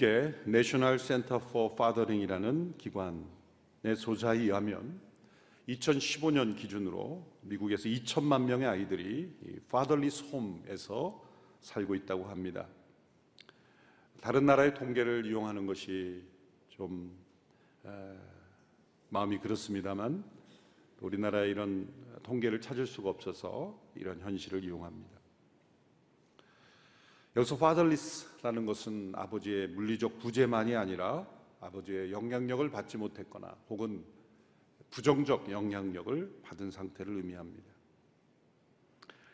미국의 National Center for Fathering이라는 기관의 조사에 의하면 2015년 기준으로 미국에서 2천만 명의 아이들이 fatherless home에서 살고 있다고 합니다. 다른 나라의 통계를 이용하는 것이 좀 에, 마음이 그렇습니다만 우리나라의 이런 통계를 찾을 수가 없어서 이런 현실을 이용합니다. 여기서 fatherless라는 것은 아버지의 물리적 부재만이 아니라 아버지의 영향력을 받지 못했거나 혹은 부정적 영향력을 받은 상태를 의미합니다.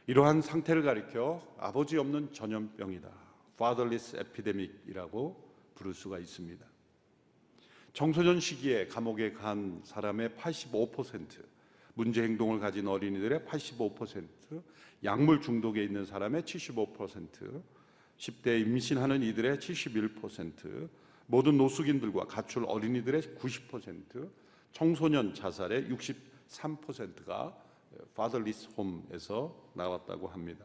이러한 상태를 가리켜 아버지 없는 전염병이다. fatherless epidemic이라고 부를 수가 있습니다. 청소년 시기에 감옥에 간 사람의 85%, 문제 행동을 가진 어린이들의 85%, 약물 중독에 있는 사람의 75%, 10대 임신하는 이들의 71%, 모든 노숙인들과 가출 어린이들의 90%, 청소년 자살의 63%가 fatherless home에서 나왔다고 합니다.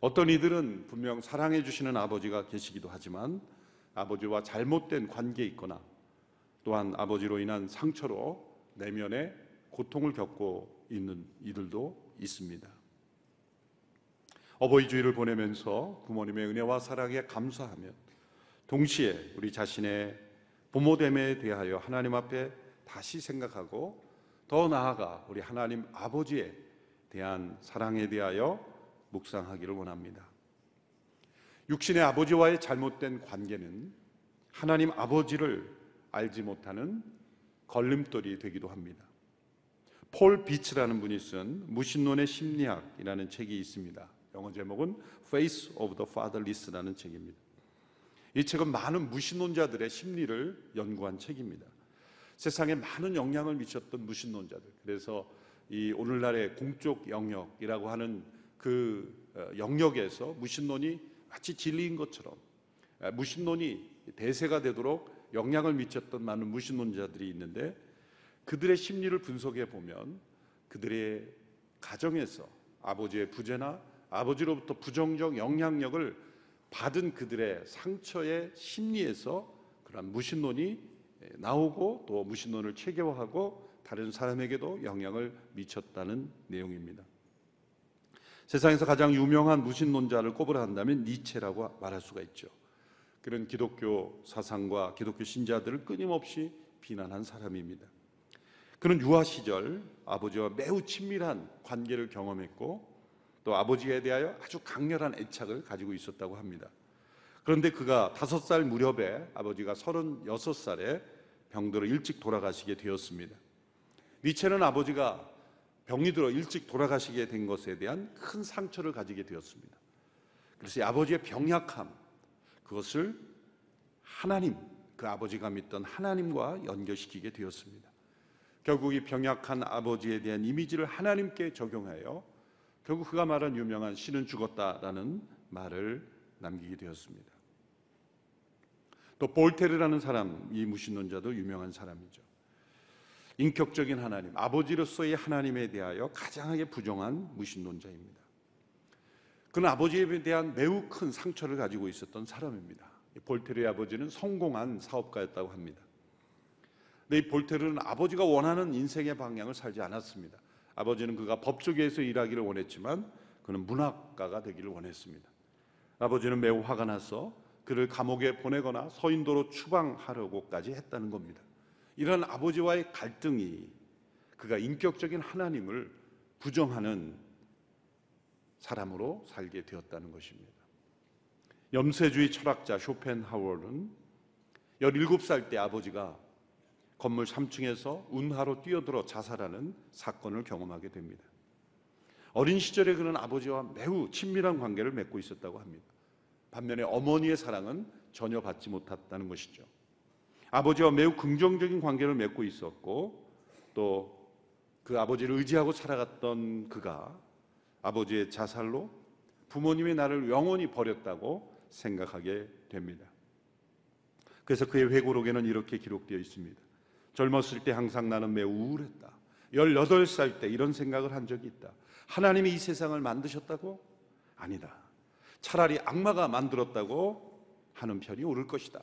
어떤 이들은 분명 사랑해 주시는 아버지가 계시기도 하지만 아버지와 잘못된 관계에 있거나 또한 아버지로 인한 상처로 내면의 고통을 겪고 있는 이들도 있습니다. 어버이 주일을 보내면서 부모님의 은혜와 사랑에 감사하며 동시에 우리 자신의 부모됨에 대하여 하나님 앞에 다시 생각하고 더 나아가 우리 하나님 아버지에 대한 사랑에 대하여 묵상하기를 원합니다. 육신의 아버지와의 잘못된 관계는 하나님 아버지를 알지 못하는 걸림돌이 되기도 합니다. 폴 비츠라는 분이 쓴 무신론의 심리학이라는 책이 있습니다. 영어 제목은 Face of the Fatherless라는 책입니다. 이 책은 많은 무신론자들의 심리를 연구한 책입니다. 세상에 많은 영향을 미쳤던 무신론자들. 그래서 이 오늘날의 공적 영역이라고 하는 그 어, 영역에서 무신론이 마치 진리인 것처럼 무신론이 대세가 되도록 영향을 미쳤던 많은 무신론자들이 있는데 그들의 심리를 분석해 보면 그들의 가정에서 아버지의 부재나 아버지로부터 부정적 영향력을 받은 그들의 상처의 심리에서 그런 무신론이 나오고 또 무신론을 체계화하고 다른 사람에게도 영향을 미쳤다는 내용입니다. 세상에서 가장 유명한 무신론자를 꼽으라 한다면 니체라고 말할 수가 있죠. 그런 기독교 사상과 기독교 신자들을 끊임없이 비난한 사람입니다. 그는 유아 시절 아버지와 매우 친밀한 관계를 경험했고 또 아버지에 대하여 아주 강렬한 애착을 가지고 있었다고 합니다. 그런데 그가 다섯 살 무렵에 아버지가 서른여섯 살에 병들어 일찍 돌아가시게 되었습니다. 니체는 아버지가 병이 들어 일찍 돌아가시게 된 것에 대한 큰 상처를 가지게 되었습니다. 그래서 아버지의 병약함, 그것을 하나님, 그 아버지가 믿던 하나님과 연결시키게 되었습니다. 결국 이 병약한 아버지에 대한 이미지를 하나님께 적용하여 결국 그가 말한 유명한 신은 죽었다라는 말을 남기게 되었습니다. 또 볼테르라는 사람, 이 무신론자도 유명한 사람이죠. 인격적인 하나님, 아버지로서의 하나님에 대하여 가장하게 부정한 무신론자입니다. 그는 아버지에 대한 매우 큰 상처를 가지고 있었던 사람입니다. 볼테르의 아버지는 성공한 사업가였다고 합니다. 근데 이 볼테르는 아버지가 원하는 인생의 방향을 살지 않았습니다. 아버지는 그가 법조계에서 일하기를 원했지만 그는 문학가가 되기를 원했습니다. 아버지는 매우 화가 나서 그를 감옥에 보내거나 서인도로 추방하려고까지 했다는 겁니다. 이런 아버지와의 갈등이 그가 인격적인 하나님을 부정하는 사람으로 살게 되었다는 것입니다. 염세주의 철학자 쇼펜하워는 17살 때 아버지가 건물 3층에서 운하로 뛰어들어 자살하는 사건을 경험하게 됩니다. 어린 시절에 그는 아버지와 매우 친밀한 관계를 맺고 있었다고 합니다. 반면에 어머니의 사랑은 전혀 받지 못했다는 것이죠. 아버지와 매우 긍정적인 관계를 맺고 있었고 또 그 아버지를 의지하고 살아갔던 그가 아버지의 자살로 부모님이 나를 영원히 버렸다고 생각하게 됩니다. 그래서 그의 회고록에는 이렇게 기록되어 있습니다. 젊었을 때 항상 나는 매우 우울했다. 18살 때 이런 생각을 한 적이 있다. 하나님이 이 세상을 만드셨다고? 아니다. 차라리 악마가 만들었다고 하는 편이 옳을 것이다.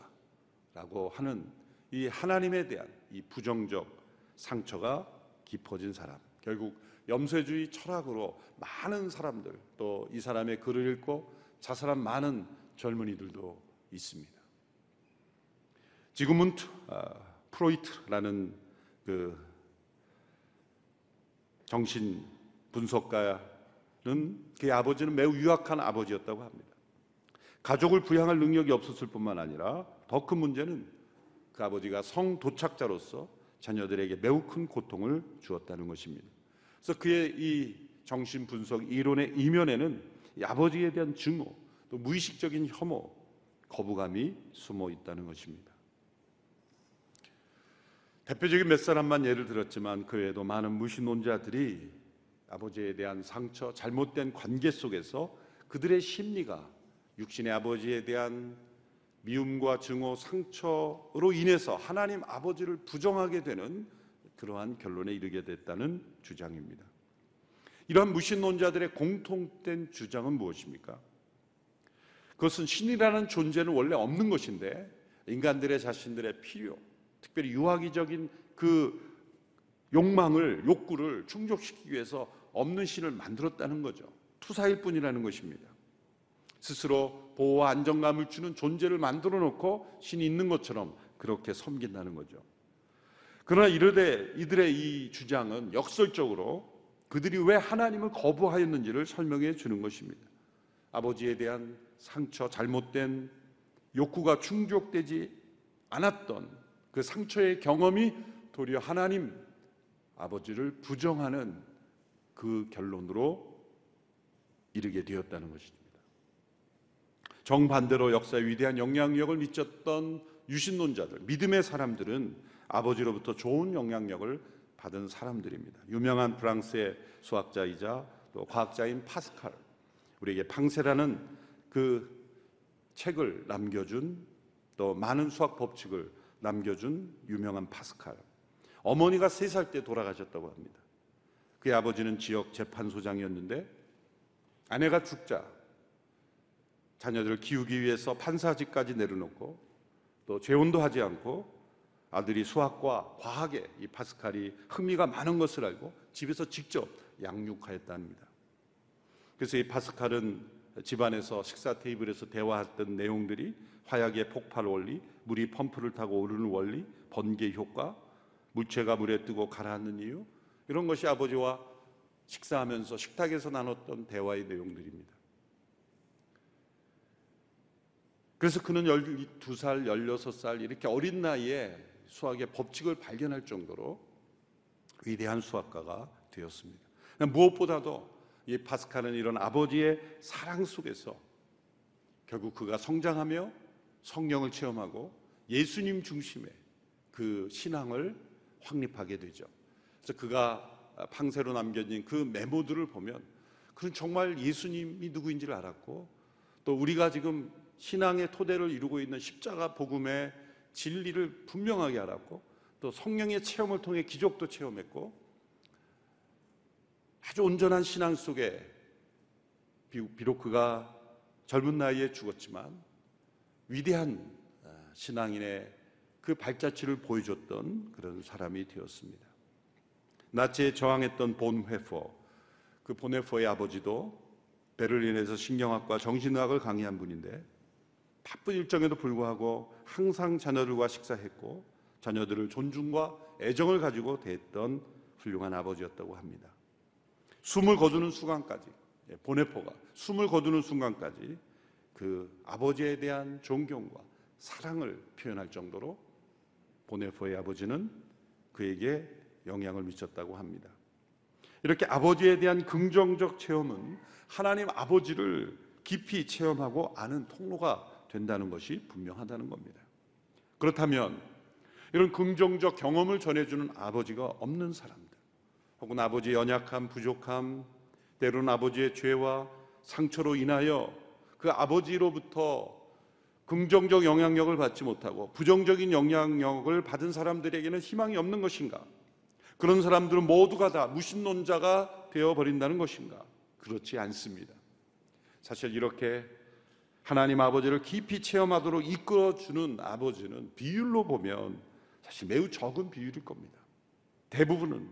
라고 하는 이 하나님에 대한 이 부정적 상처가 깊어진 사람. 결국 염세주의 철학으로 많은 사람들 또 이 사람의 글을 읽고 자살한 많은 젊은이들도 있습니다. 지금은 아, 프로이트라는 그 정신 분석가는 그의 아버지는 매우 유약한 아버지였다고 합니다. 가족을 부양할 능력이 없었을 뿐만 아니라 더 큰 문제는 그 아버지가 성도착자로서 자녀들에게 매우 큰 고통을 주었다는 것입니다. 그래서 그의 이 정신 분석 이론의 이면에는 이 아버지에 대한 증오, 또 무의식적인 혐오, 거부감이 숨어 있다는 것입니다. 대표적인 몇 사람만 예를 들었지만 그 외에도 많은 무신론자들이 아버지에 대한 상처, 잘못된 관계 속에서 그들의 심리가 육신의 아버지에 대한 미움과 증오, 상처로 인해서 하나님 아버지를 부정하게 되는 그러한 결론에 이르게 됐다는 주장입니다. 이러한 무신론자들의 공통된 주장은 무엇입니까? 그것은 신이라는 존재는 원래 없는 것인데 인간들의 자신들의 필요, 특별히 유아기적인 그 욕망을 욕구를 충족시키기 위해서 없는 신을 만들었다는 거죠. 투사일 뿐이라는 것입니다. 스스로 보호와 안정감을 주는 존재를 만들어 놓고 신이 있는 것처럼 그렇게 섬긴다는 거죠. 그러나 이르되 이들의 이 주장은 역설적으로 그들이 왜 하나님을 거부하였는지를 설명해 주는 것입니다. 아버지에 대한 상처, 잘못된 욕구가 충족되지 않았던 그 상처의 경험이 도리어 하나님 아버지를 부정하는 그 결론으로 이르게 되었다는 것입니다. 정반대로 역사에 위대한 영향력을 미쳤던 유신론자들, 믿음의 사람들은 아버지로부터 좋은 영향력을 받은 사람들입니다. 유명한 프랑스의 수학자이자 또 과학자인 파스칼, 우리에게 팡세라는 그 책을 남겨준 또 많은 수학 법칙을 남겨준 유명한 파스칼. 어머니가 세살때 돌아가셨다고 합니다. 그의 아버지는 지역 재판소장이었는데 아내가 죽자 자녀들을 키우기 위해서 판사직까지 내려놓고 또 재혼도 하지 않고 아들이 수학과 과학에 이 파스칼이 흥미가 많은 것을 알고 집에서 직접 양육하였답니다. 그래서 이 파스칼은 집안에서 식사 테이블에서 대화했던 내용들이 화약의 폭발 원리, 물이 펌프를 타고 오르는 원리, 번개 효과, 물체가 물에 뜨고 가라앉는 이유 이런 것이 아버지와 식사하면서 식탁에서 나눴던 대화의 내용들입니다. 그래서 그는 12살, 16살 이렇게 어린 나이에 수학의 법칙을 발견할 정도로 위대한 수학가가 되었습니다. 무엇보다도 이 파스칼은 이런 아버지의 사랑 속에서 결국 그가 성장하며 성령을 체험하고 예수님 중심의 그 신앙을 확립하게 되죠. 그래서 그가 팡세로 남겨진 그 메모들을 보면 그는 정말 예수님이 누구인지를 알았고 또 우리가 지금 신앙의 토대를 이루고 있는 십자가 복음의 진리를 분명하게 알았고 또 성령의 체험을 통해 기적도 체험했고 아주 온전한 신앙 속에 비록 그가 젊은 나이에 죽었지만 위대한 아, 신앙인의 그 발자취를 보여줬던 그런 사람이 되었습니다. 나치에 저항했던 본회퍼, 그 본회퍼의 아버지도 베를린에서 신경학과 정신의학을 강의한 분인데 바쁜 일정에도 불구하고 항상 자녀들과 식사했고 자녀들을 존중과 애정을 가지고 대했던 훌륭한 아버지였다고 합니다. 숨을 거두는 순간까지 예, 보네포가 숨을 거두는 순간까지 그 아버지에 대한 존경과 사랑을 표현할 정도로 보네포의 아버지는 그에게 영향을 미쳤다고 합니다. 이렇게 아버지에 대한 긍정적 체험은 하나님 아버지를 깊이 체험하고 아는 통로가 된다는 것이 분명하다는 겁니다. 그렇다면 이런 긍정적 경험을 전해주는 아버지가 없는 사람들, 혹은 아버지의 연약함, 부족함, 때로는 아버지의 죄와 상처로 인하여 그 아버지로부터 긍정적 영향력을 받지 못하고 부정적인 영향력을 받은 사람들에게는 희망이 없는 것인가? 그런 사람들은 모두가 다 무신론자가 되어 버린다는 것인가? 그렇지 않습니다. 사실 이렇게 하나님 아버지를 깊이 체험하도록 이끌어주는 아버지는 비율로 보면 사실 매우 적은 비율일 겁니다. 대부분은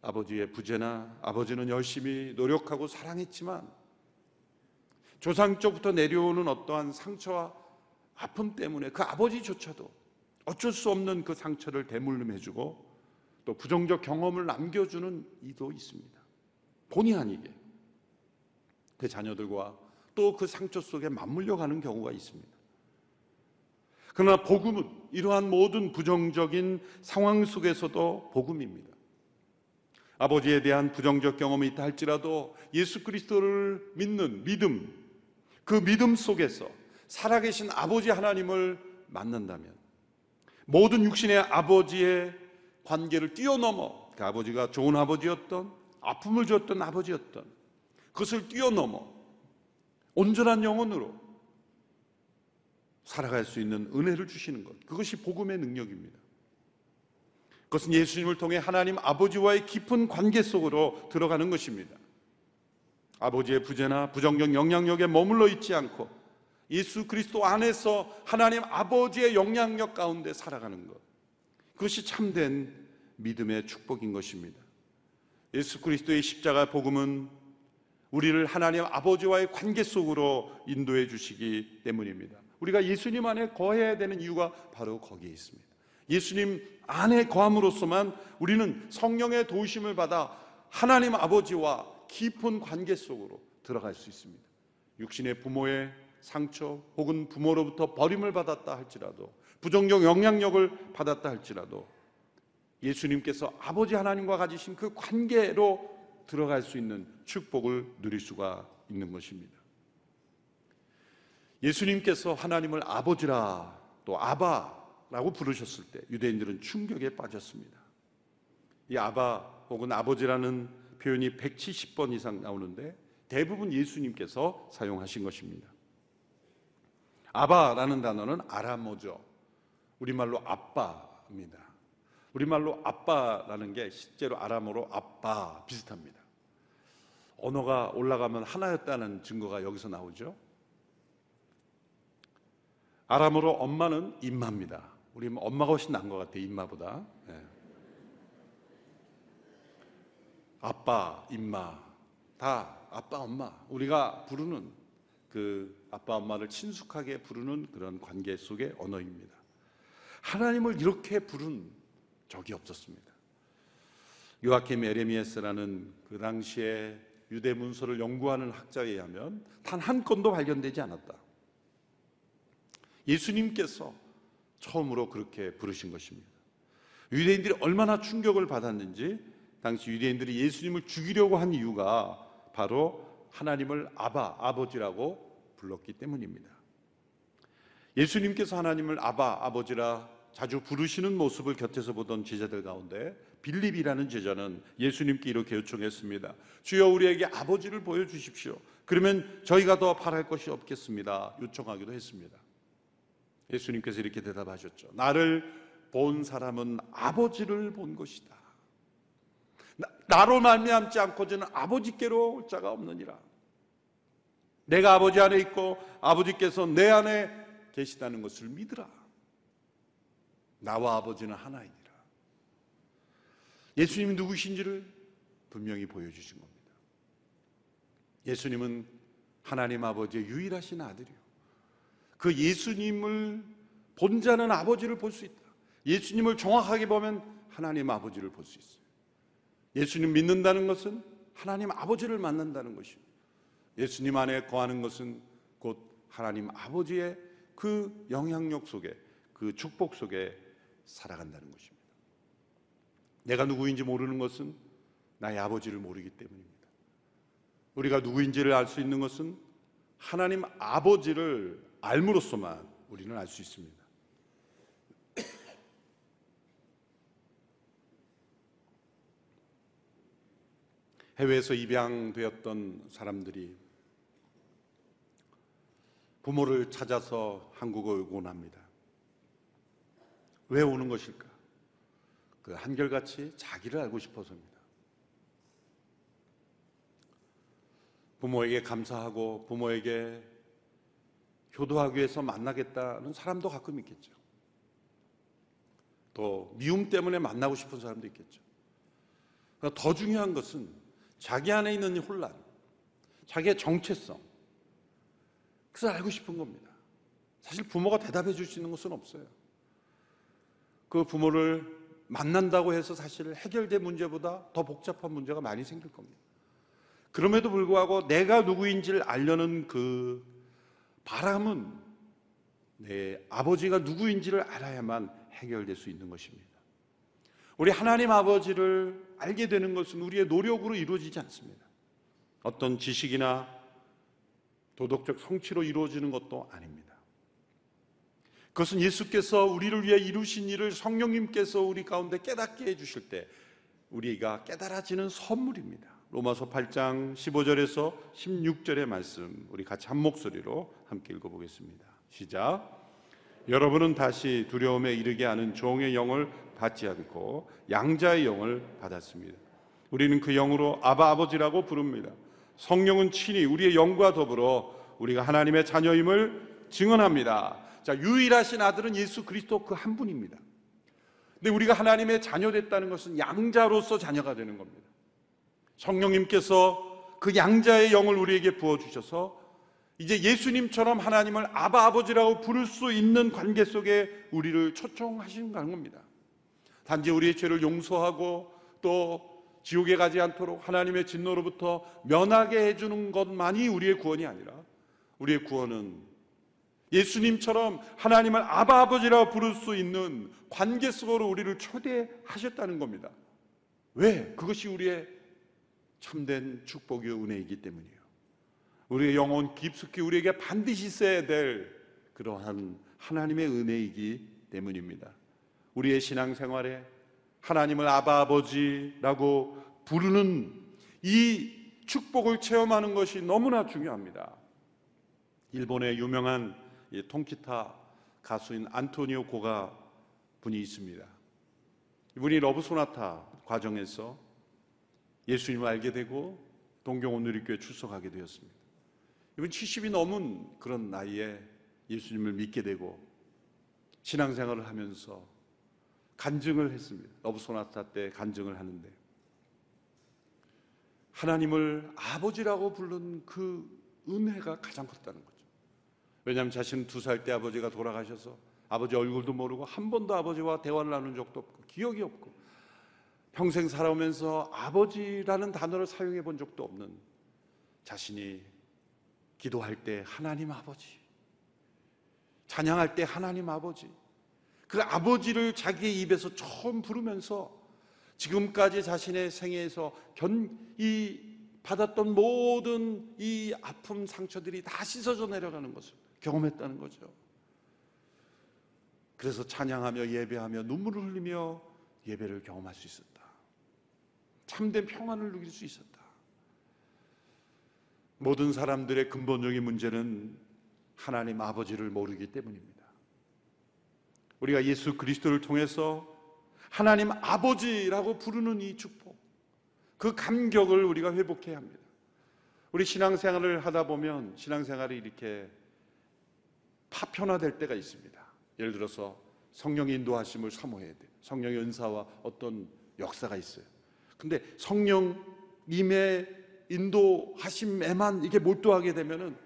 아버지의 부재나 아버지는 열심히 노력하고 사랑했지만 조상적부터 내려오는 어떠한 상처와 아픔 때문에 그 아버지조차도 어쩔 수 없는 그 상처를 대물림해주고 또 부정적 경험을 남겨주는 이도 있습니다. 본의 아니게 그 자녀들과 또 그 상처 속에 맞물려 가는 경우가 있습니다. 그러나 복음은 이러한 모든 부정적인 상황 속에서도 복음입니다. 아버지에 대한 부정적 경험이 있다 할지라도 예수 그리스도를 믿는 믿음, 그 믿음 속에서 살아계신 아버지 하나님을 만난다면 모든 육신의 아버지의 관계를 뛰어넘어 그 아버지가 좋은 아버지였던 아픔을 줬던 아버지였던 그것을 뛰어넘어 온전한 영혼으로 살아갈 수 있는 은혜를 주시는 것. 그것이 복음의 능력입니다. 그것은 예수님을 통해 하나님 아버지와의 깊은 관계 속으로 들어가는 것입니다. 아버지의 부재나 부정적 영향력에 머물러 있지 않고 예수 그리스도 안에서 하나님 아버지의 영향력 가운데 살아가는 것. 그것이 참된 믿음의 축복인 것입니다. 예수 그리스도의 십자가 복음은 우리를 하나님 아버지와의 관계 속으로 인도해 주시기 때문입니다. 우리가 예수님 안에 거해야 되는 이유가 바로 거기에 있습니다. 예수님 안에 거함으로써만 우리는 성령의 도우심을 받아 하나님 아버지와 깊은 관계 속으로 들어갈 수 있습니다. 육신의 부모의 상처 혹은 부모로부터 버림을 받았다 할지라도 부정적 영향력을 받았다 할지라도 예수님께서 아버지 하나님과 가지신 그 관계로 들어갈 수 있는 축복을 누릴 수가 있는 것입니다. 예수님께서 하나님을 아버지라 또 아바라고 부르셨을 때 유대인들은 충격에 빠졌습니다. 이 아바 혹은 아버지라는 표현이 170번 이상 나오는데 대부분 예수님께서 사용하신 것입니다. 아바라는 단어는 아람어죠. 우리말로 아빠입니다. 우리말로 아빠라는 게 실제로 아람어로 아빠 비슷합니다. 언어가 올라가면 하나였다는 증거가 여기서 나오죠. 아람어로 엄마는 임마입니다. 우리 엄마가 훨씬 나은 것 같아요. 임마보다. 네. 아빠, 임마 다 아빠, 엄마 우리가 부르는 그 아빠, 엄마를 친숙하게 부르는 그런 관계 속의 언어입니다. 하나님을 이렇게 부른 적이 없었습니다. 요아킴 에레미에스라는 그 당시에 유대 문서를 연구하는 학자에 의하면 단 한 건도 발견되지 않았다. 예수님께서 처음으로 그렇게 부르신 것입니다. 유대인들이 얼마나 충격을 받았는지 당시 유대인들이 예수님을 죽이려고 한 이유가 바로 하나님을 아바, 아버지라고 불렀기 때문입니다. 예수님께서 하나님을 아바, 아버지라 자주 부르시는 모습을 곁에서 보던 제자들 가운데 빌립이라는 제자는 예수님께 이렇게 요청했습니다. 주여 우리에게 아버지를 보여주십시오. 그러면 저희가 더 바랄 것이 없겠습니다. 요청하기도 했습니다. 예수님께서 이렇게 대답하셨죠. 나를 본 사람은 아버지를 본 것이다. 나, 로 말미암지 않고 저는 아버지께로 올 자가 없느니라. 내가 아버지 안에 있고 아버지께서 내 안에 계시다는 것을 믿으라. 나와 아버지는 하나이니라. 예수님이 누구신지를 분명히 보여주신 겁니다. 예수님은 하나님 아버지의 유일하신 아들이요. 그 예수님을 본 자는 아버지를 볼 수 있다. 예수님을 정확하게 보면 하나님 아버지를 볼 수 있어요. 예수님 믿는다는 것은 하나님 아버지를 만난다는 것입니다. 예수님 안에 거하는 것은 곧 하나님 아버지의 그 영향력 속에 그 축복 속에 살아간다는 것입니다. 내가 누구인지 모르는 것은 나의 아버지를 모르기 때문입니다. 우리가 누구인지를 알 수 있는 것은 하나님 아버지를 알므로써만 우리는 알 수 있습니다. 해외에서 입양되었던 사람들이 부모를 찾아서 한국에 오곤 합니다. 왜 오는 것일까? 그 한결같이 자기를 알고 싶어서입니다. 부모에게 감사하고 부모에게 효도하기 위해서 만나겠다는 사람도 가끔 있겠죠. 또 미움 때문에 만나고 싶은 사람도 있겠죠. 그러니까 더 중요한 것은 자기 안에 있는 혼란, 자기의 정체성, 그것을 알고 싶은 겁니다. 사실 부모가 대답해 줄 수 있는 것은 없어요. 그 부모를 만난다고 해서 사실 해결된 문제보다 더 복잡한 문제가 많이 생길 겁니다. 그럼에도 불구하고 내가 누구인지를 알려는 그 바람은 내 아버지가 누구인지를 알아야만 해결될 수 있는 것입니다. 우리 하나님 아버지를 알게 되는 것은 우리의 노력으로 이루어지지 않습니다. 어떤 지식이나 도덕적 성취로 이루어지는 것도 아닙니다. 그것은 예수께서 우리를 위해 이루신 일을 성령님께서 우리 가운데 깨닫게 해주실 때 우리가 깨달아지는 선물입니다. 로마서 8장 15절에서 16절의 말씀 우리 같이 한 목소리로 함께 읽어보겠습니다. 시작. 여러분은 다시 두려움에 이르게 하는 종의 영을 받지 않고 양자의 영을 받았습니다. 우리는 그 영으로 아바 아버지라고 부릅니다. 성령은 친히 우리의 영과 더불어 우리가 하나님의 자녀임을 증언합니다. 자, 유일하신 아들은 예수 그리스도 그 한 분입니다. 근데 우리가 하나님의 자녀 됐다는 것은 양자로서 자녀가 되는 겁니다. 성령님께서 그 양자의 영을 우리에게 부어 주셔서 이제 예수님처럼 하나님을 아바 아버지라고 부를 수 있는 관계 속에 우리를 초청하시는 겁니다. 단지 우리의 죄를 용서하고 또 지옥에 가지 않도록 하나님의 진노로부터 면하게 해주는 것만이 우리의 구원이 아니라 우리의 구원은 예수님처럼 하나님을 아바 아버지라고 부를 수 있는 관계 속으로 우리를 초대하셨다는 겁니다. 왜? 그것이 우리의 참된 축복의 은혜이기 때문이에요. 우리의 영혼 깊숙이 우리에게 반드시 있어야 될 그러한 하나님의 은혜이기 때문입니다. 우리의 신앙생활에 하나님을 아바 아버지라고 부르는 이 축복을 체험하는 것이 너무나 중요합니다. 일본의 유명한 통기타 가수인 안토니오 고가 분이 있습니다. 이분이 러브 소나타 과정에서 예수님을 알게 되고 동경온누리교회 출석하게 되었습니다. 이분 70이 넘은 그런 나이에 예수님을 믿게 되고 신앙생활을 하면서 간증을 했습니다. 러브 소나타 때 간증을 하는데 하나님을 아버지라고 부른 그 은혜가 가장 컸다는 거죠. 왜냐하면 자신은 두 살 때 아버지가 돌아가셔서 아버지 얼굴도 모르고 한 번도 아버지와 대화를 나눈 적도 없고 기억이 없고 평생 살아오면서 아버지라는 단어를 사용해 본 적도 없는 자신이 기도할 때 하나님 아버지, 찬양할 때 하나님 아버지, 그 아버지를 자기의 입에서 처음 부르면서 지금까지 자신의 생애에서 견, 이 받았던 모든 이 아픔, 상처들이 다 씻어져 내려가는 것을 경험했다는 거죠. 그래서 찬양하며 예배하며 눈물을 흘리며 예배를 경험할 수 있었다. 참된 평안을 누릴 수 있었다. 모든 사람들의 근본적인 문제는 하나님 아버지를 모르기 때문입니다. 우리가 예수 그리스도를 통해서 하나님 아버지라고 부르는 이 축복, 그 감격을 우리가 회복해야 합니다. 우리 신앙생활을 하다 보면 신앙생활이 이렇게 파편화될 때가 있습니다. 예를 들어서 성령의 인도하심을 사모해야 돼. 성령의 은사와 어떤 역사가 있어요. 근데 성령님의 인도하심에만 이게 몰두하게 되면은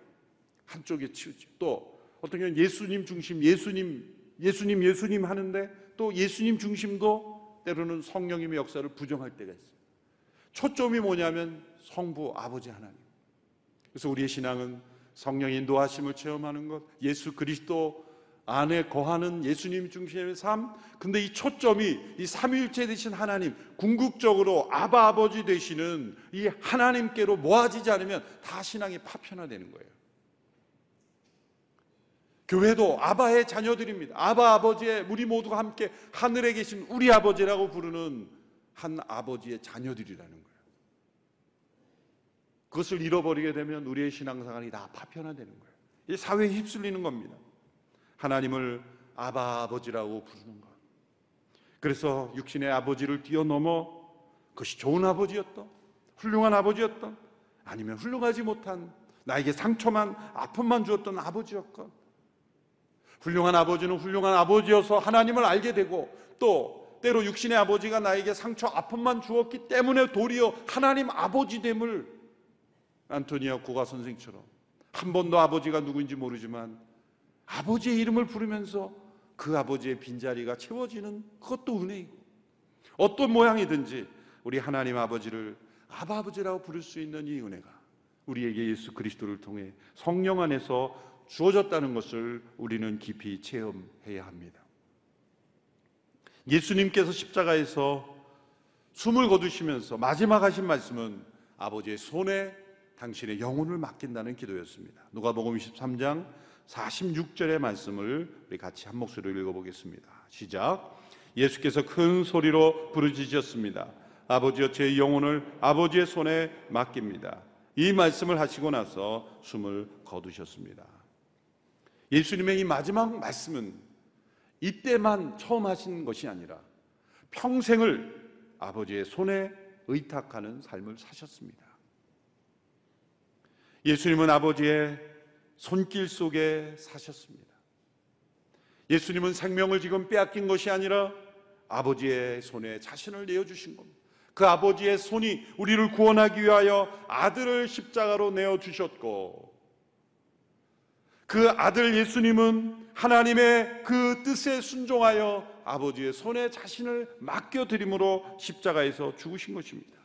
한쪽에 치우죠. 또 어떤 경우는 예수님 중심, 예수님 예수님 예수님 하는데 또 예수님 중심도 때로는 성령님의 역사를 부정할 때가 있어요. 초점이 뭐냐면 성부 아버지 하나님. 그래서 우리의 신앙은 성령 인도하심을 체험하는 것, 예수 그리스도 안에 거하는 예수님 중심의 삶. 근데 이 초점이 이 삼위일체 되신 하나님, 궁극적으로 아바 아버지 되시는 이 하나님께로 모아지지 않으면 다 신앙이 파편화되는 거예요. 교회도 아바의 자녀들입니다. 아바 아버지의 우리 모두가 함께 하늘에 계신 우리 아버지라고 부르는 한 아버지의 자녀들이라는 거예요. 그것을 잃어버리게 되면 우리의 신앙생활이 다 파편화되는 거예요. 이 사회에 휩쓸리는 겁니다. 하나님을 아바 아버지라고 부르는 것. 그래서 육신의 아버지를 뛰어넘어 그것이 좋은 아버지였던, 훌륭한 아버지였던, 아니면 훌륭하지 못한 나에게 상처만 아픔만 주었던 아버지였건 훌륭한 아버지는 훌륭한 아버지여서 하나님을 알게 되고 또 때로 육신의 아버지가 나에게 상처 아픔만 주었기 때문에 도리어 하나님 아버지됨을 안토니아 국가 선생처럼 한 번도 아버지가 누구인지 모르지만 아버지의 이름을 부르면서 그 아버지의 빈자리가 채워지는 그것도 은혜이고 어떤 모양이든지 우리 하나님 아버지를 아버지라고 부를 수 있는 이 은혜가 우리에게 예수 그리스도를 통해 성령 안에서 주어졌다는 것을 우리는 깊이 체험해야 합니다. 예수님께서 십자가에서 숨을 거두시면서 마지막 하신 말씀은 아버지의 손에 당신의 영혼을 맡긴다는 기도였습니다. 누가복음 23장 46절의 말씀을 우리 같이 한 목소리로 읽어보겠습니다. 시작. 예수께서 큰 소리로 부르짖으셨습니다. 아버지여 제 영혼을 아버지의 손에 맡깁니다. 이 말씀을 하시고 나서 숨을 거두셨습니다. 예수님의 이 마지막 말씀은 이때만 처음 하신 것이 아니라 평생을 아버지의 손에 의탁하는 삶을 사셨습니다. 예수님은 아버지의 손길 속에 사셨습니다. 예수님은 생명을 지금 빼앗긴 것이 아니라 아버지의 손에 자신을 내어주신 겁니다. 그 아버지의 손이 우리를 구원하기 위하여 아들을 십자가로 내어주셨고 그 아들 예수님은 하나님의 그 뜻에 순종하여 아버지의 손에 자신을 맡겨드림으로 십자가에서 죽으신 것입니다.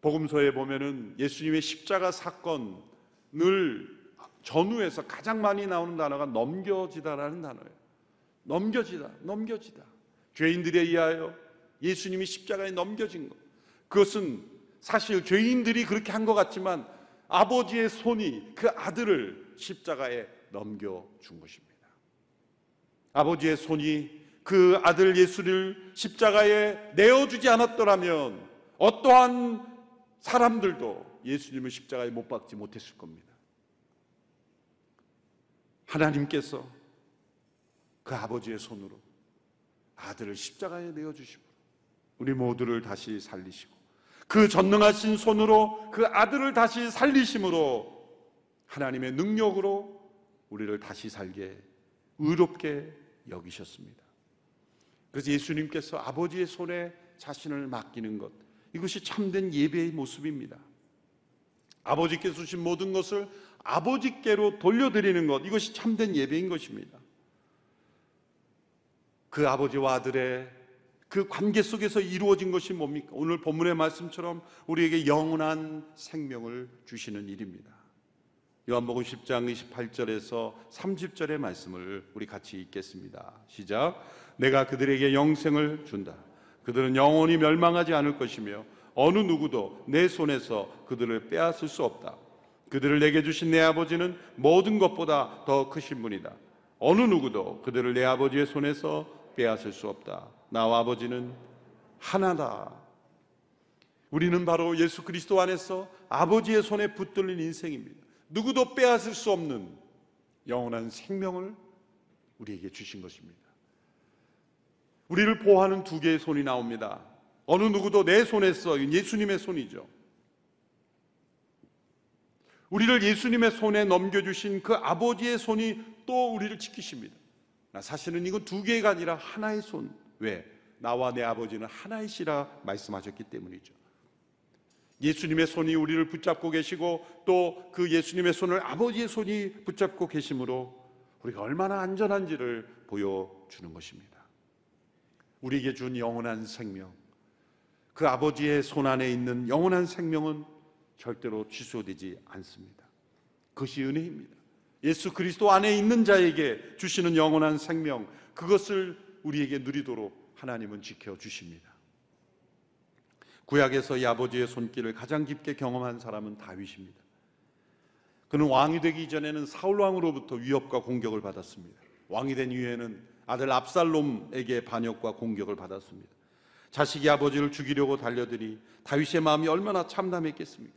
복음서에 보면은 예수님의 십자가 사건 늘 전후에서 가장 많이 나오는 단어가 넘겨지다라는 단어예요. 넘겨지다, 넘겨지다. 죄인들에 의하여 예수님이 십자가에 넘겨진 것. 그것은 사실 죄인들이 그렇게 한 것 같지만 아버지의 손이 그 아들을 십자가에 넘겨준 것입니다. 아버지의 손이 그 아들 예수를 십자가에 내어주지 않았더라면 어떠한 사람들도 예수님을 십자가에 못 박지 못했을 겁니다. 하나님께서 그 아버지의 손으로 아들을 십자가에 내어 주시고 우리 모두를 다시 살리시고 그 전능하신 손으로 그 아들을 다시 살리심으로 하나님의 능력으로 우리를 다시 살게 의롭게 여기셨습니다. 그래서 예수님께서 아버지의 손에 자신을 맡기는 것 이것이 참된 예배의 모습입니다. 아버지께서 주신 모든 것을 아버지께로 돌려드리는 것 이것이 참된 예배인 것입니다. 그 아버지와 아들의 그 관계 속에서 이루어진 것이 뭡니까? 오늘 본문의 말씀처럼 우리에게 영원한 생명을 주시는 일입니다. 요한복음 10장 28절에서 30절의 말씀을 우리 같이 읽겠습니다. 시작. 내가 그들에게 영생을 준다. 그들은 영원히 멸망하지 않을 것이며 어느 누구도 내 손에서 그들을 빼앗을 수 없다. 그들을 내게 주신 내 아버지는 모든 것보다 더 크신 분이다. 어느 누구도 그들을 내 아버지의 손에서 빼앗을 수 없다. 나와 아버지는 하나다. 우리는 바로 예수 그리스도 안에서 아버지의 손에 붙들린 인생입니다. 누구도 빼앗을 수 없는 영원한 생명을 우리에게 주신 것입니다. 우리를 보호하는 두 개의 손이 나옵니다. 어느 누구도 내 손에 써 예수님의 손이죠. 우리를 예수님의 손에 넘겨주신 그 아버지의 손이 또 우리를 지키십니다. 사실은 이건 두 개가 아니라 하나의 손. 왜? 나와 내 아버지는 하나이시라 말씀하셨기 때문이죠. 예수님의 손이 우리를 붙잡고 계시고 또 그 예수님의 손을 아버지의 손이 붙잡고 계심으로 우리가 얼마나 안전한지를 보여주는 것입니다. 우리에게 준 영원한 생명, 그 아버지의 손 안에 있는 영원한 생명은 절대로 취소되지 않습니다. 그것이 은혜입니다. 예수 그리스도 안에 있는 자에게 주시는 영원한 생명, 그것을 우리에게 누리도록 하나님은 지켜 주십니다. 구약에서 이 아버지의 손길을 가장 깊게 경험한 사람은 다윗입니다. 그는 왕이 되기 이전에는 사울 왕으로부터 위협과 공격을 받았습니다. 왕이 된 이후에는 아들 압살롬에게 반역과 공격을 받았습니다. 자식이 아버지를 죽이려고 달려드니 다윗의 마음이 얼마나 참담했겠습니까?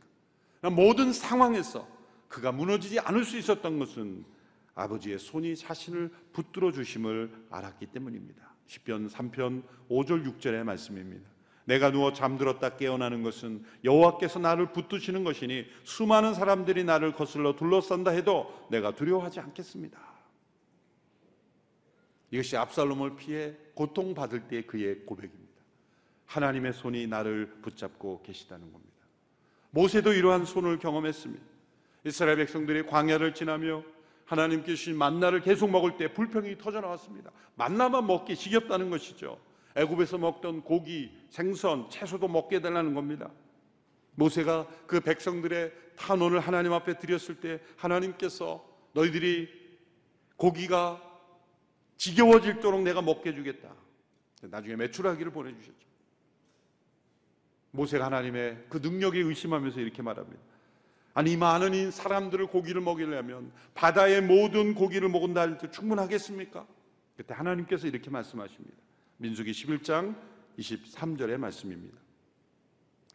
모든 상황에서 그가 무너지지 않을 수 있었던 것은 아버지의 손이 자신을 붙들어 주심을 알았기 때문입니다. 10편 3편 5절 6절의 말씀입니다. 내가 누워 잠들었다 깨어나는 것은 여호와께서 나를 붙드시는 것이니 수많은 사람들이 나를 거슬러 둘러싼다 해도 내가 두려워하지 않겠습니다. 이것이 압살롬을 피해 고통받을 때 그의 고백입니다. 하나님의 손이 나를 붙잡고 계시다는 겁니다. 모세도 이러한 손을 경험했습니다. 이스라엘 백성들이 광야를 지나며 하나님께 주신 만나를 계속 먹을 때 불평이 터져 나왔습니다. 만나만 먹기 지겹다는 것이죠. 애굽에서 먹던 고기, 생선, 채소도 먹게 되라는 겁니다. 모세가 그 백성들의 탄원을 하나님 앞에 드렸을 때 하나님께서 너희들이 고기가 지겨워질도록 내가 먹게 주겠다. 나중에 매출하기를 보내주셨죠. 모세가 하나님의 그 능력에 의심하면서 이렇게 말합니다. 아니 많은 사람들을 고기를 먹이려면 바다의 모든 고기를 먹은다 할 때 충분하겠습니까? 그때 하나님께서 이렇게 말씀하십니다. 민수기 11장 23절의 말씀입니다.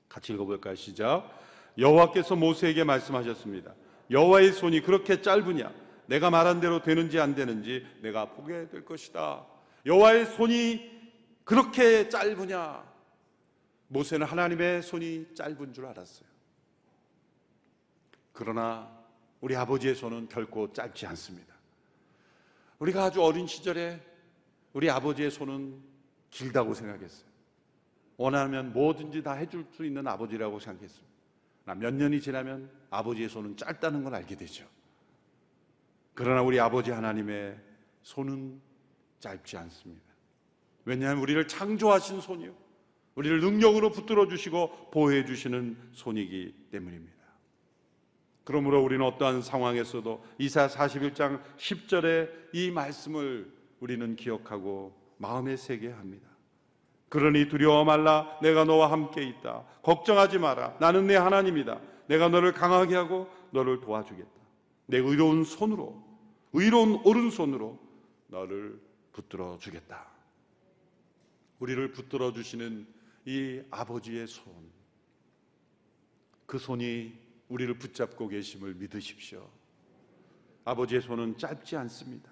같이 읽어볼까요? 시작. 여호와께서 모세에게 말씀하셨습니다. 여호와의 손이 그렇게 짧으냐? 내가 말한 대로 되는지 안 되는지 내가 보게 될 것이다. 여호와의 손이 그렇게 짧으냐? 모세는 하나님의 손이 짧은 줄 알았어요. 그러나 우리 아버지의 손은 결코 짧지 않습니다. 우리가 아주 어린 시절에 우리 아버지의 손은 길다고 생각했어요. 원하면 뭐든지 다 해줄 수 있는 아버지라고 생각했습니다. 몇 년이 지나면 아버지의 손은 짧다는 걸 알게 되죠. 그러나 우리 아버지 하나님의 손은 짧지 않습니다. 왜냐하면 우리를 창조하신 손이요. 우리를 능력으로 붙들어 주시고 보호해 주시는 손이기 때문입니다. 그러므로 우리는 어떠한 상황에서도 이사 41장 10절의 이 말씀을 우리는 기억하고 마음에 새게 합니다. 그러니 두려워 말라 내가 너와 함께 있다. 걱정하지 마라. 나는 내 하나님이다. 내가 너를 강하게 하고 너를 도와주겠다. 내 의로운 손으로 의로운 오른손으로 너를 붙들어 주겠다. 우리를 붙들어 주시는 이 아버지의 손. 그 손이 우리를 붙잡고 계심을 믿으십시오. 아버지의 손은 짧지 않습니다.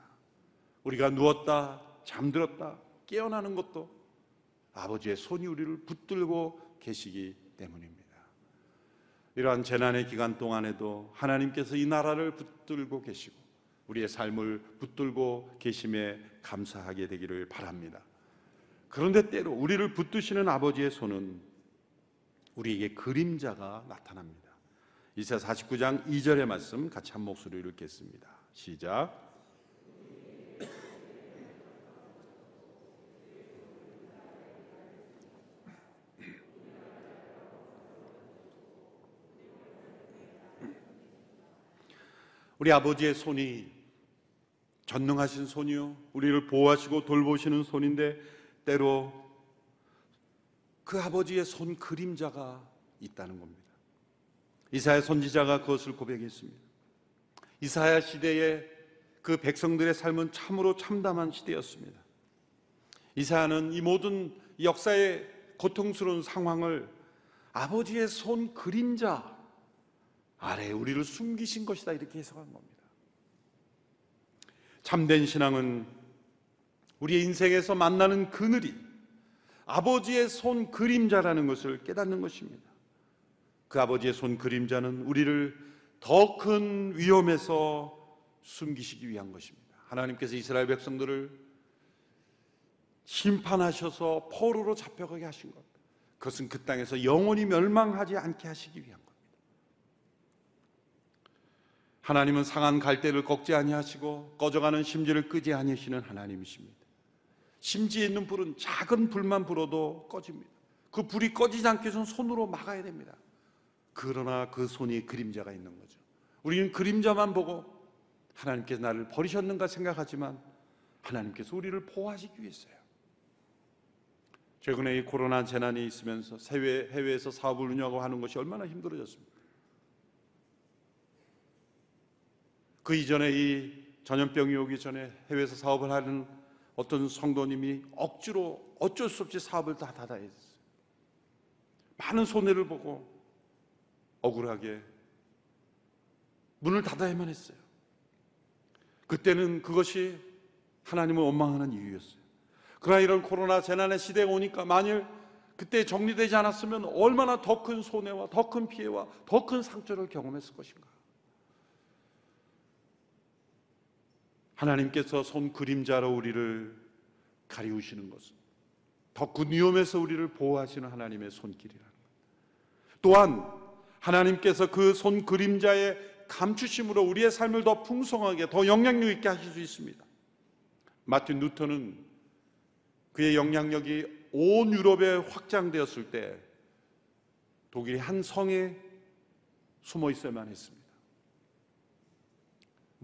우리가 누웠다, 잠들었다, 깨어나는 것도 아버지의 손이 우리를 붙들고 계시기 때문입니다. 이러한 재난의 기간 동안에도 하나님께서 이 나라를 붙들고 계시고 우리의 삶을 붙들고 계심에 감사하게 되기를 바랍니다. 그런데 때로 우리를 붙드시는 아버지의 손은 우리에게 그림자가 나타납니다. 이사 49장 2절의 말씀 같이 한 목소리로 읽겠습니다. 시작. 우리 아버지의 손이 전능하신 손이요. 우리를 보호하시고 돌보시는 손인데 때로 그 아버지의 손 그림자가 있다는 겁니다. 이사야 선지자가 그것을 고백했습니다. 이사야 시대에 그 백성들의 삶은 참으로 참담한 시대였습니다. 이사야는 이 모든 역사의 고통스러운 상황을 아버지의 손 그림자 아래 우리를 숨기신 것이다 이렇게 해석한 겁니다. 참된 신앙은 우리의 인생에서 만나는 그늘이 아버지의 손 그림자라는 것을 깨닫는 것입니다. 그 아버지의 손 그림자는 우리를 더 큰 위험에서 숨기시기 위한 것입니다. 하나님께서 이스라엘 백성들을 심판하셔서 포로로 잡혀가게 하신 것. 그것은 그 땅에서 영원히 멸망하지 않게 하시기 위한 겁니다. 하나님은 상한 갈대를 꺾지 아니하시고 꺼져가는 심지를 끄지 아니하시는 하나님이십니다. 심지에 있는 불은 작은 불만 불어도 꺼집니다. 그 불이 꺼지지 않게 해서는 손으로 막아야 됩니다. 그러나 그 손이 그림자가 있는 거죠. 우리는 그림자만 보고 하나님께서 나를 버리셨는가 생각하지만 하나님께서 우리를 보호하시기 위해서요. 최근에 이 코로나 재난이 있으면서 해외, 해외에서 사업을 운영하고 것이 얼마나 힘들어졌습니까? 그 이전에 이 전염병이 오기 전에 해외에서 사업을 하는 어떤 성도님이 억지로 어쩔 수 없이 사업을 다 닫아야 했어요. 많은 손해를 보고 억울하게 문을 닫아야만 했어요. 그때는 그것이 하나님을 원망하는 이유였어요. 그러나 이런 코로나 재난의 시대가 오니까 만일 그때 정리되지 않았으면 얼마나 더 큰 손해와 더 큰 피해와 더 큰 상처를 경험했을 것인가. 하나님께서 손 그림자로 우리를 가리우시는 것은 더큰 위험에서 우리를 보호하시는 하나님의 손길이라는 것. 또한 하나님께서 그 손 그림자의 감추심으로 우리의 삶을 더 풍성하게 더 영향력 있게 하실 수 있습니다. 마틴 루터는 그의 영향력이 온 유럽에 확장되었을 때 독일의 한 성에 숨어 있어야만 했습니다.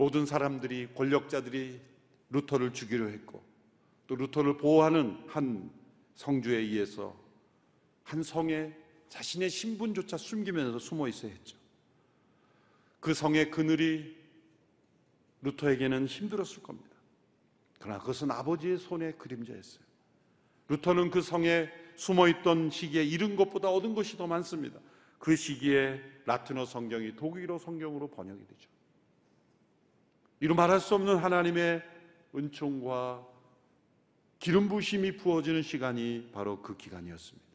모든 사람들이 권력자들이 루터를 죽이려 했고 또 루터를 보호하는 한 성주에 의해서 한 성에 자신의 신분조차 숨기면서 숨어 있어야 했죠. 그 성의 그늘이 루터에게는 힘들었을 겁니다. 그러나 그것은 아버지의 손의 그림자였어요. 루터는 그 성에 숨어 있던 시기에 잃은 것보다 얻은 것이 더 많습니다. 그 시기에 라틴어 성경이 독일어 성경으로 번역이 되죠. 이루 말할 수 없는 하나님의 은총과 기름 부심이 부어지는 시간이 바로 그 기간이었습니다.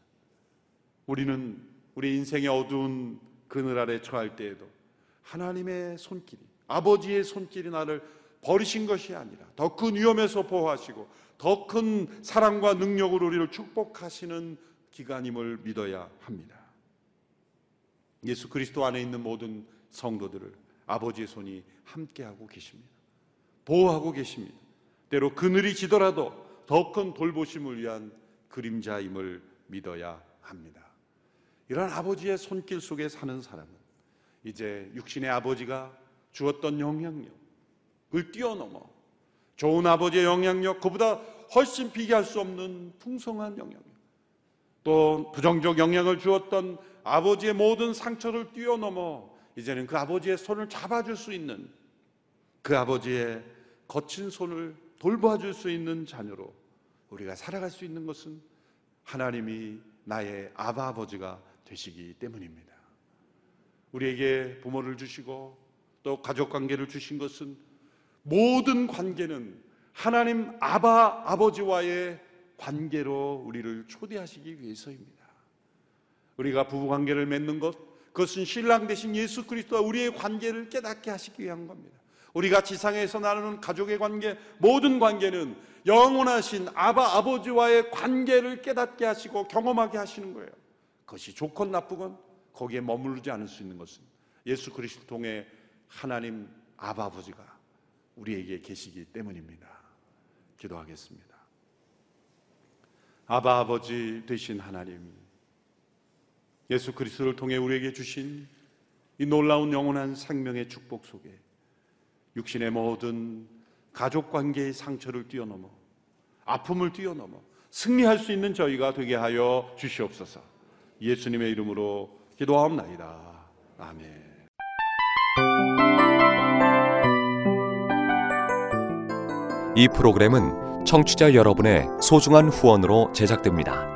우리는 우리 인생의 어두운 그늘 아래 처할 때에도 하나님의 손길이 아버지의 손길이 나를 버리신 것이 아니라 더 큰 위험에서 보호하시고 더 큰 사랑과 능력으로 우리를 축복하시는 기간임을 믿어야 합니다. 예수 그리스도 안에 있는 모든 성도들을 아버지의 손이 함께하고 계십니다. 보호하고 계십니다. 때로 그늘이 지더라도 더 큰 돌보심을 위한 그림자임을 믿어야 합니다. 이런 아버지의 손길 속에 사는 사람은 이제 육신의 아버지가 주었던 영향력을 뛰어넘어 좋은 아버지의 영향력, 그보다 훨씬 비교할 수 없는 풍성한 영향력, 또 부정적 영향을 주었던 아버지의 모든 상처를 뛰어넘어 이제는 그 아버지의 손을 잡아줄 수 있는 그 아버지의 거친 손을 돌봐줄 수 있는 자녀로 우리가 살아갈 수 있는 것은 하나님이 나의 아바 아버지가 되시기 때문입니다. 우리에게 부모를 주시고 또 가족 관계를 주신 것은 모든 관계는 하나님 아바 아버지와의 관계로 우리를 초대하시기 위해서입니다. 우리가 부부 관계를 맺는 것 그것은 신랑 대신 예수 그리스도와 우리의 관계를 깨닫게 하시기 위한 겁니다. 우리가 지상에서 나누는 가족의 관계 모든 관계는 영원하신 아바 아버지와의 관계를 깨닫게 하시고 경험하게 하시는 거예요. 그것이 좋건 나쁘건 거기에 머무르지 않을 수 있는 것은 예수 그리스도 통해 하나님 아바 아버지가 우리에게 계시기 때문입니다. 기도하겠습니다. 아바 아버지 되신 하나님, 예수 그리스도를 통해 우리에게 주신 이 놀라운 영원한 생명의 축복 속에 육신의 모든 가족 관계의 상처를 뛰어넘어 아픔을 뛰어넘어 승리할 수 있는 저희가 되게 하여 주시옵소서. 예수님의 이름으로 기도하옵나이다. 아멘. 이 프로그램은 청취자 여러분의 소중한 후원으로 제작됩니다.